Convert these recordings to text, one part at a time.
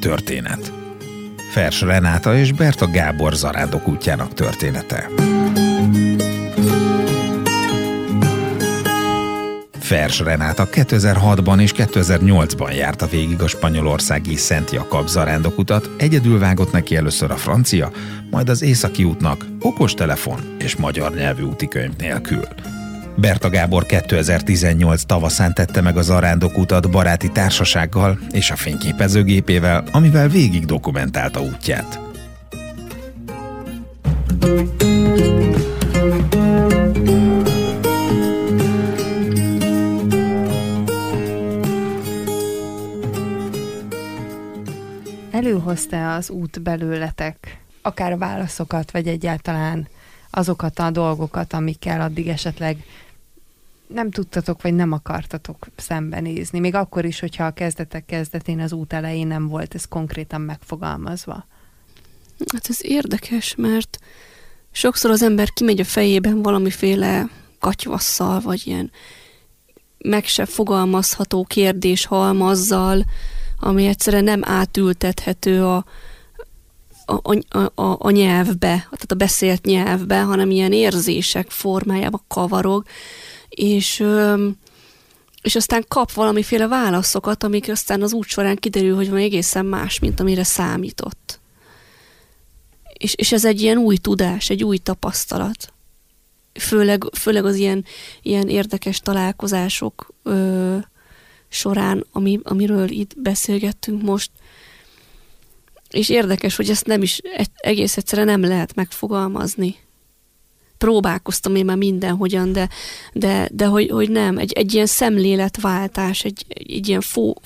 két történet. Fers Renáta és Berta Gábor zarándok útjának története. Fers Renáta 2006-ban és 2008-ban járta végig a spanyolországi Szent Jakab zarándokutat, egyedül vágott neki először a francia, majd az északi útnak okostelefon és magyar nyelvű útikönyv nélkül. Berta Gábor 2018 tavaszán tette meg a zarándokutat baráti társasággal és a fényképezőgépével, amivel végig dokumentálta útját. Előhozta az út belőletek, akár válaszokat, vagy egyáltalán azokat a dolgokat, amikkel addig esetleg nem tudtatok, vagy nem akartatok szembenézni, még akkor is, hogyha a kezdetek kezdetén az út elején nem volt ez konkrétan megfogalmazva. Hát ez érdekes, mert sokszor az ember kimegy a fejében valamiféle katyvasszal, vagy ilyen meg se fogalmazható kérdés halmazzal, ami egyszerűen nem átültethető a, a, a, a, a nyelvbe, tehát a beszélt nyelvbe, hanem ilyen érzések formájába kavarog, és, és aztán kap valamiféle válaszokat, amik aztán az út során kiderül, hogy van egészen más, mint amire számított. És, és ez egy ilyen új tudás, egy új tapasztalat. Főleg, főleg az ilyen, ilyen érdekes találkozások ö, során, ami, amiről itt beszélgettünk most. És érdekes, hogy ezt nem is egész egyszerűen nem lehet megfogalmazni próbálkoztam én már mindenhogyan, de, de, de hogy, hogy nem, egy, egy ilyen szemléletváltás, egy, egy ilyen fó,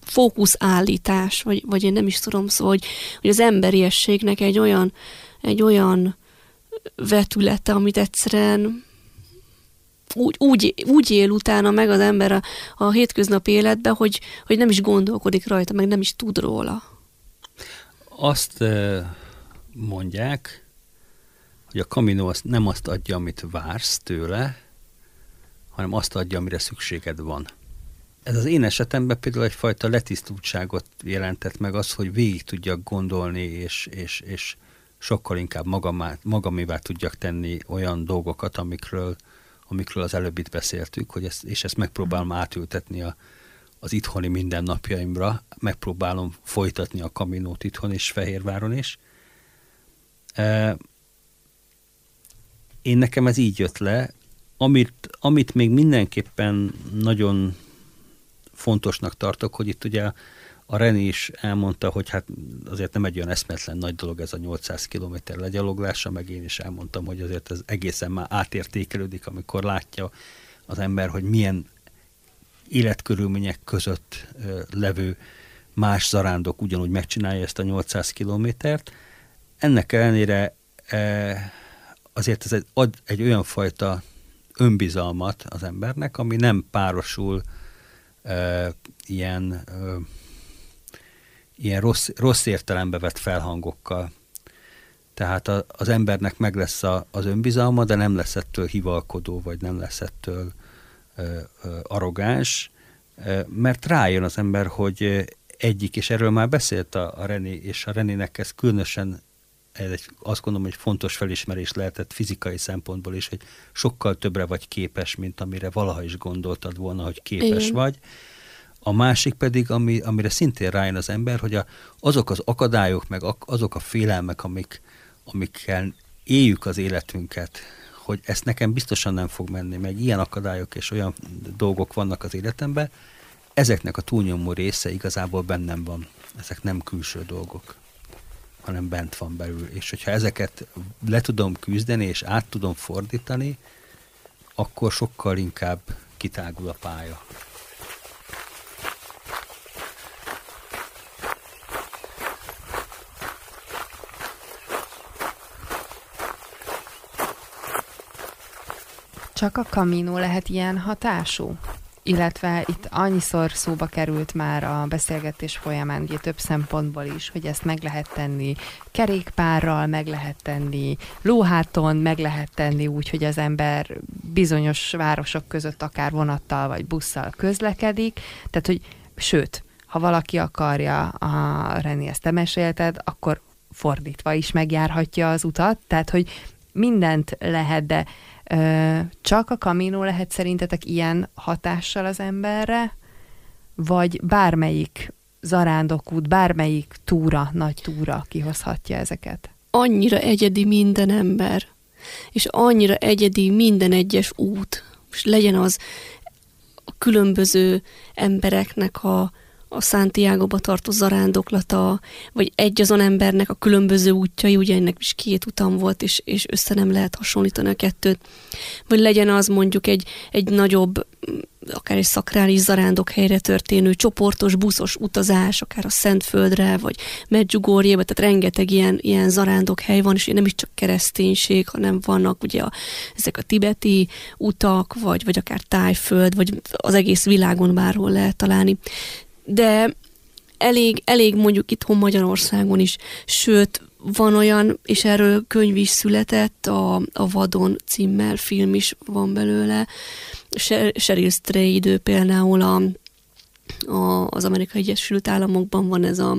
fókuszállítás, vagy, vagy én nem is tudom, szóval, hogy, hogy az emberiességnek egy olyan, egy olyan vetülete, amit egyszerűen úgy, úgy, úgy él utána meg az ember a, a hétköznapi életben, hogy, hogy nem is gondolkodik rajta, meg nem is tud róla. Azt mondják, hogy a Camino azt nem azt adja, amit vársz tőle, hanem azt adja, amire szükséged van. Ez az én esetemben például egyfajta letisztultságot jelentett meg az, hogy végig tudjak gondolni, és, és, és sokkal inkább magamá, magamévá tudjak tenni olyan dolgokat, amikről, amikről az előbb itt beszéltük, hogy ezt, és ezt megpróbálom átültetni a, az itthoni mindennapjaimra, megpróbálom folytatni a kaminót itthon és Fehérváron is. E, én nekem ez így jött le, amit, amit még mindenképpen nagyon fontosnak tartok, hogy itt ugye a Reni is elmondta, hogy hát azért nem egy olyan eszmetlen nagy dolog ez a 800 km legyaloglása, meg én is elmondtam, hogy azért ez egészen már átértékelődik, amikor látja az ember, hogy milyen életkörülmények között levő más zarándok ugyanúgy megcsinálja ezt a 800 kilométert. Ennek ellenére azért ez ad egy olyan fajta önbizalmat az embernek, ami nem párosul e, ilyen, e, ilyen rossz, rossz értelembe vett felhangokkal. Tehát a, az embernek meg lesz a, az önbizalma, de nem lesz ettől hivalkodó, vagy nem lesz ettől e, e, arrogáns, e, mert rájön az ember, hogy egyik, és erről már beszélt a, a René, és a Renének ez különösen ez egy, azt gondolom, hogy fontos felismerés lehetett fizikai szempontból is, hogy sokkal többre vagy képes, mint amire valaha is gondoltad volna, hogy képes Igen. vagy. A másik pedig, ami, amire szintén rájön az ember, hogy a, azok az akadályok, meg azok a félelmek, amik, amikkel éljük az életünket, hogy ezt nekem biztosan nem fog menni, meg ilyen akadályok és olyan dolgok vannak az életemben, ezeknek a túlnyomó része igazából bennem van. Ezek nem külső dolgok hanem bent van belül. És hogyha ezeket le tudom küzdeni, és át tudom fordítani, akkor sokkal inkább kitágul a pálya. Csak a kamino lehet ilyen hatású? Illetve itt annyiszor szóba került már a beszélgetés folyamán, ugye több szempontból is, hogy ezt meg lehet tenni kerékpárral, meg lehet tenni lóháton, meg lehet tenni úgy, hogy az ember bizonyos városok között akár vonattal vagy busszal közlekedik, tehát hogy sőt, ha valaki akarja, a Reni, ezt te mesélted, akkor fordítva is megjárhatja az utat, tehát hogy mindent lehet, de csak a kaminó lehet szerintetek ilyen hatással az emberre, vagy bármelyik zarándokút, bármelyik túra, nagy túra kihozhatja ezeket? Annyira egyedi minden ember, és annyira egyedi minden egyes út, és legyen az a különböző embereknek a, a Santiago-ba tartó zarándoklata, vagy egy azon embernek a különböző útjai, ugye ennek is két utam volt, és, és össze nem lehet hasonlítani a kettőt. Vagy legyen az mondjuk egy, egy nagyobb, akár egy szakrális zarándok helyre történő csoportos, buszos utazás, akár a Szentföldre, vagy Medjugorjébe, tehát rengeteg ilyen, ilyen zarándok hely van, és nem is csak kereszténység, hanem vannak ugye a, ezek a tibeti utak, vagy, vagy akár tájföld, vagy az egész világon bárhol lehet találni de elég, elég mondjuk itthon Magyarországon is, sőt, van olyan, és erről könyv is született, a, a Vadon címmel film is van belőle. Sheryl Stray például a, a, az Amerikai Egyesült Államokban van ez a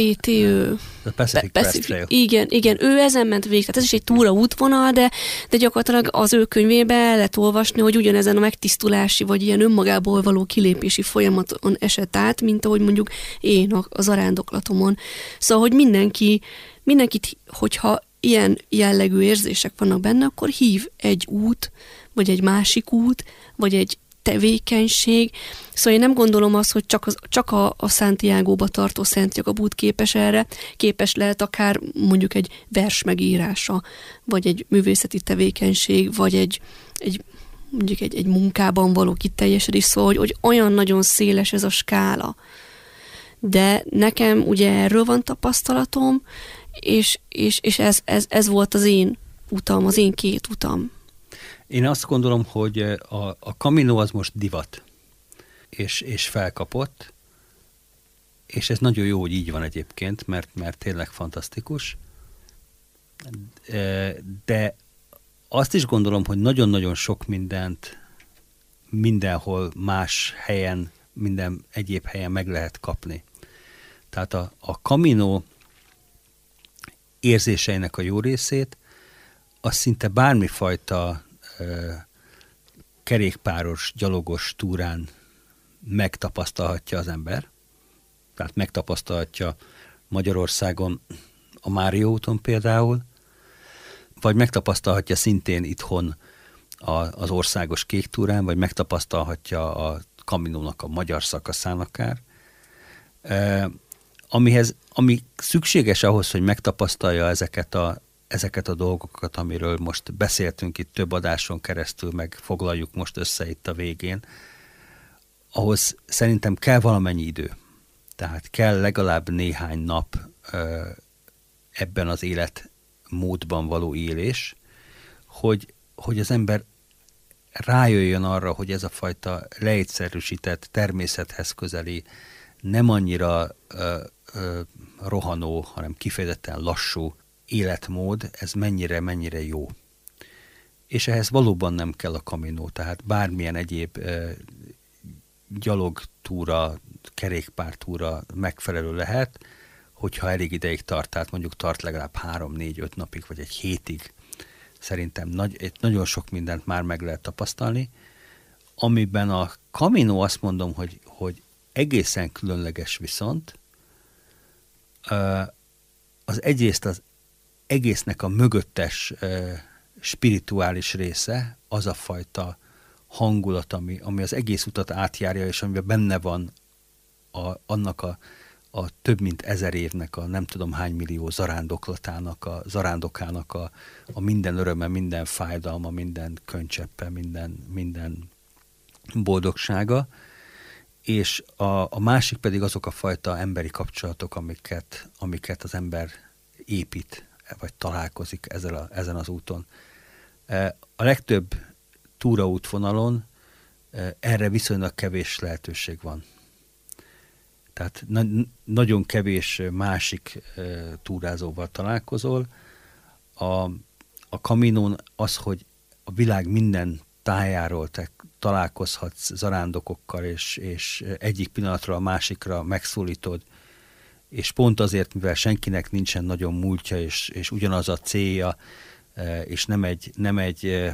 PTÖ. A Pacific Crest Trail. Igen, igen, ő ezen ment végig, tehát ez is egy túra útvonal, de, de gyakorlatilag az ő könyvébe el lehet olvasni, hogy ugyanezen a megtisztulási, vagy ilyen önmagából való kilépési folyamaton esett át, mint ahogy mondjuk én a zarándoklatomon. Szóval, hogy mindenki, mindenkit, hogyha ilyen jellegű érzések vannak benne, akkor hív egy út, vagy egy másik út, vagy egy tevékenység. Szóval én nem gondolom azt, hogy csak, az, csak a, a Santiago-ba tartó Szent Jakabút képes erre, képes lehet akár mondjuk egy vers megírása, vagy egy művészeti tevékenység, vagy egy, egy mondjuk egy, egy munkában való kiteljesedés, szóval, hogy, hogy olyan nagyon széles ez a skála. De nekem ugye erről van tapasztalatom, és, és, és ez, ez, ez volt az én utam, az én két utam. Én azt gondolom, hogy a, a Camino az most divat, és, és felkapott, és ez nagyon jó, hogy így van egyébként, mert, mert tényleg fantasztikus. De azt is gondolom, hogy nagyon-nagyon sok mindent mindenhol más helyen, minden egyéb helyen meg lehet kapni. Tehát a, a Camino érzéseinek a jó részét, az szinte bármifajta kerékpáros, gyalogos túrán megtapasztalhatja az ember. Tehát megtapasztalhatja Magyarországon a Mário úton például, vagy megtapasztalhatja szintén itthon a, az országos kék túrán, vagy megtapasztalhatja a kaminónak a magyar szakaszán akár. E, amihez, ami szükséges ahhoz, hogy megtapasztalja ezeket a, ezeket a dolgokat, amiről most beszéltünk itt több adáson keresztül, meg foglaljuk most össze itt a végén, ahhoz szerintem kell valamennyi idő. Tehát kell legalább néhány nap ebben az életmódban való élés, hogy, hogy az ember rájöjjön arra, hogy ez a fajta leegyszerűsített, természethez közeli, nem annyira ö, ö, rohanó, hanem kifejezetten lassú életmód, ez mennyire, mennyire jó. És ehhez valóban nem kell a kaminó, tehát bármilyen egyéb e, gyalogtúra, kerékpártúra megfelelő lehet, hogyha elég ideig tart, tehát mondjuk tart legalább három, négy, öt napig, vagy egy hétig, szerintem nagy, nagyon sok mindent már meg lehet tapasztalni, amiben a kaminó azt mondom, hogy, hogy egészen különleges viszont, az egyrészt az egésznek a mögöttes spirituális része, az a fajta hangulat, ami, ami az egész utat átjárja, és amiben benne van a, annak a, a több mint ezer évnek a nem tudom hány millió zarándoklatának, a zarándokának a, a minden öröme, minden fájdalma, minden köncseppe, minden, minden boldogsága, és a, a másik pedig azok a fajta emberi kapcsolatok, amiket, amiket az ember épít vagy találkozik ezzel a, ezen az úton. E, a legtöbb túraútvonalon e, erre viszonylag kevés lehetőség van. Tehát na- nagyon kevés másik e, túrázóval találkozol. A, a kaminón az, hogy a világ minden tájáról te találkozhatsz zarándokokkal, és, és egyik pillanatról a másikra megszólítod, és pont azért, mivel senkinek nincsen nagyon múltja, és, és ugyanaz a célja, és nem egy, nem egy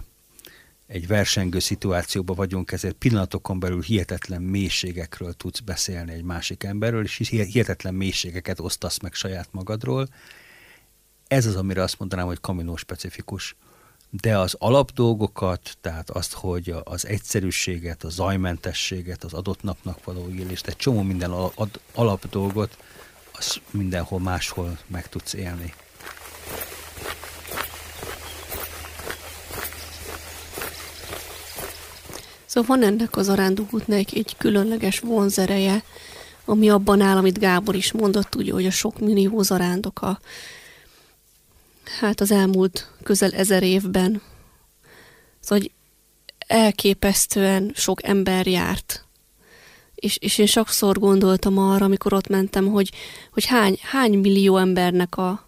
egy versengő szituációban vagyunk, ezért pillanatokon belül hihetetlen mélységekről tudsz beszélni egy másik emberről, és hihetetlen mélységeket osztasz meg saját magadról. Ez az, amire azt mondanám, hogy kaminó specifikus. De az alapdolgokat, tehát azt, hogy az egyszerűséget, a zajmentességet, az adott napnak való élést, egy csomó minden alapdolgot, az mindenhol máshol meg tudsz élni. Szóval van ennek az arándútnak egy különleges vonzereje, ami abban áll, amit Gábor is mondott, ugye, hogy a sok millió zarándok a, hát az elmúlt közel ezer évben. Szóval, hogy elképesztően sok ember járt. És, és én sokszor gondoltam arra, amikor ott mentem, hogy, hogy hány, hány millió embernek a,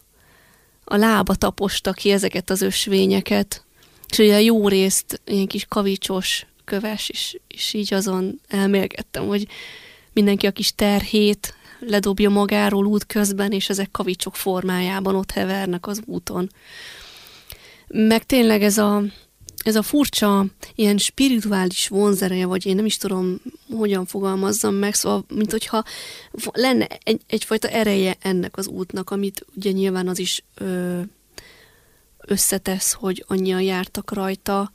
a lába taposta ki ezeket az ösvényeket. És ugye jó részt ilyen kis kavicsos köves, és, és így azon elmélkedtem, hogy mindenki a kis terhét ledobja magáról út közben, és ezek kavicsok formájában ott hevernek az úton. Meg tényleg ez a, ez a furcsa, ilyen spirituális vonzereje, vagy én nem is tudom, hogyan fogalmazzam meg, szóval, mint hogyha lenne egy, egyfajta ereje ennek az útnak, amit ugye nyilván az is ö, összetesz, hogy annyian jártak rajta,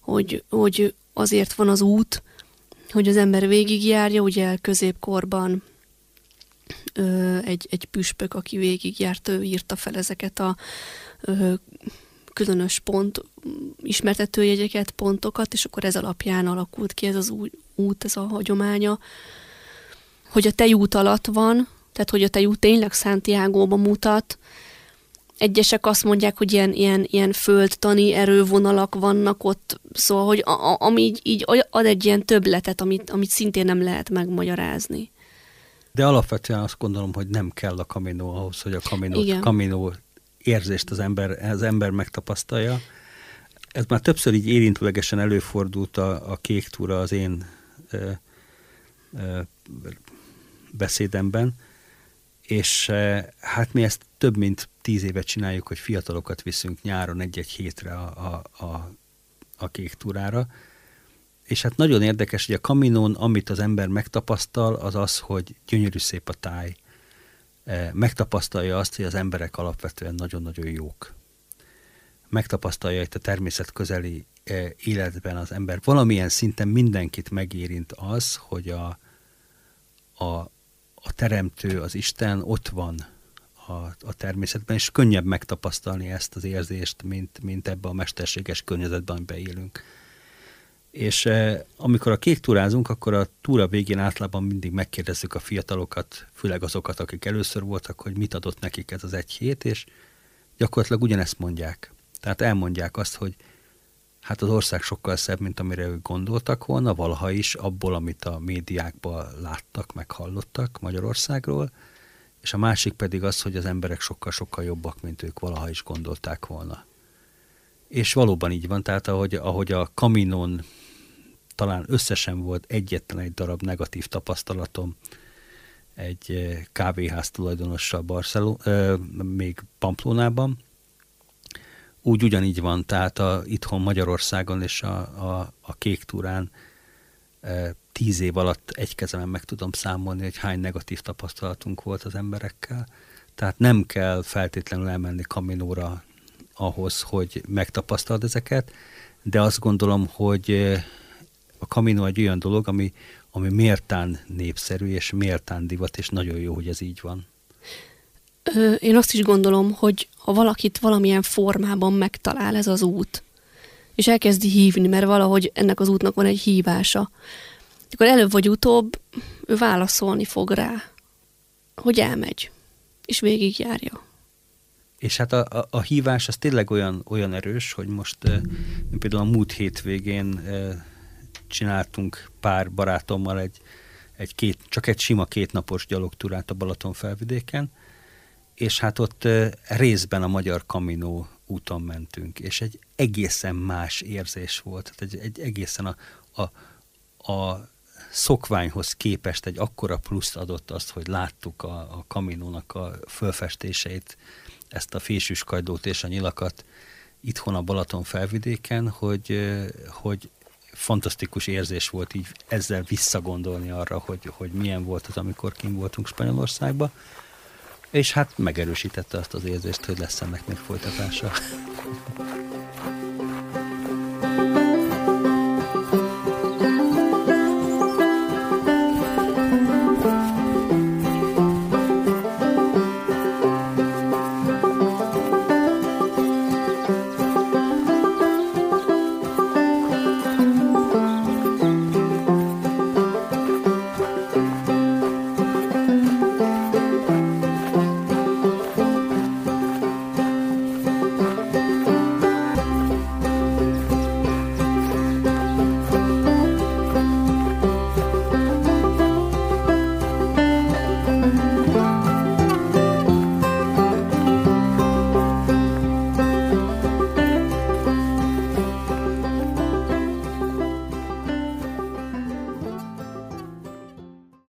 hogy, hogy azért van az út, hogy az ember végigjárja, ugye középkorban ö, egy, egy püspök, aki végigjárt, ő írta fel ezeket a ö, különös pont, ismertetőjegyeket, pontokat, és akkor ez alapján alakult ki ez az út, ez a hagyománya, hogy a tejút alatt van, tehát hogy a tejút tényleg Santiago-ba mutat, Egyesek azt mondják, hogy ilyen, ilyen, ilyen földtani erővonalak vannak ott, szóval, hogy a, a, ami így, így ad egy ilyen többletet, amit, amit szintén nem lehet megmagyarázni. De alapvetően azt gondolom, hogy nem kell a kaminó ahhoz, hogy a kaminó, kaminó érzést az ember, az ember megtapasztalja. Ez már többször így érintőlegesen előfordult a, a kék túra az én ö, ö, beszédemben, és hát mi ezt több mint tíz évet csináljuk, hogy fiatalokat viszünk nyáron egy-egy hétre a, a, a, a kék túrára, és hát nagyon érdekes, hogy a kaminón, amit az ember megtapasztal, az az, hogy gyönyörű szép a táj. Megtapasztalja azt, hogy az emberek alapvetően nagyon-nagyon jók. Megtapasztalja hogy a természet közeli életben az ember valamilyen szinten mindenkit megérint az, hogy a, a, a teremtő, az Isten ott van a, a természetben, és könnyebb megtapasztalni ezt az érzést, mint, mint ebbe a mesterséges környezetben, amiben élünk. És eh, amikor a kék túrázunk, akkor a túra végén általában mindig megkérdezzük a fiatalokat, főleg azokat, akik először voltak, hogy mit adott nekik ez az egy hét, és gyakorlatilag ugyanezt mondják. Tehát elmondják azt, hogy hát az ország sokkal szebb, mint amire ők gondoltak volna, valaha is abból, amit a médiákban láttak, meg hallottak Magyarországról, és a másik pedig az, hogy az emberek sokkal-sokkal jobbak, mint ők valaha is gondolták volna. És valóban így van, tehát ahogy, ahogy a kaminon talán összesen volt egyetlen egy darab negatív tapasztalatom egy eh, kávéház tulajdonossal Barcelona, euh, még Pamplónában, úgy ugyanígy van, tehát a, itthon Magyarországon és a, a, a kék túrán e, tíz év alatt egy kezemen meg tudom számolni, hogy hány negatív tapasztalatunk volt az emberekkel. Tehát nem kell feltétlenül elmenni kaminóra ahhoz, hogy megtapasztald ezeket, de azt gondolom, hogy e, a kaminó egy olyan dolog, ami, ami méltán népszerű és méltán divat, és nagyon jó, hogy ez így van. Én azt is gondolom, hogy ha valakit valamilyen formában megtalál ez az út, és elkezdi hívni, mert valahogy ennek az útnak van egy hívása, akkor előbb vagy utóbb ő válaszolni fog rá, hogy elmegy, és végigjárja. És hát a, a, a hívás az tényleg olyan, olyan erős, hogy most uh, például a múlt hétvégén uh, csináltunk pár barátommal egy, egy két, csak egy sima kétnapos gyalogtúrát a Balaton felvidéken, és hát ott részben a magyar kaminó úton mentünk, és egy egészen más érzés volt, tehát egy, egy egészen a, a, a szokványhoz képest egy akkora pluszt adott azt, hogy láttuk a, a kaminónak a fölfestéseit, ezt a fésűskajdót és a nyilakat itthon a Balaton felvidéken, hogy, hogy fantasztikus érzés volt így ezzel visszagondolni arra, hogy, hogy milyen volt az, amikor kim voltunk Spanyolországba, és hát megerősítette azt az érzést, hogy lesz ennek még folytatása.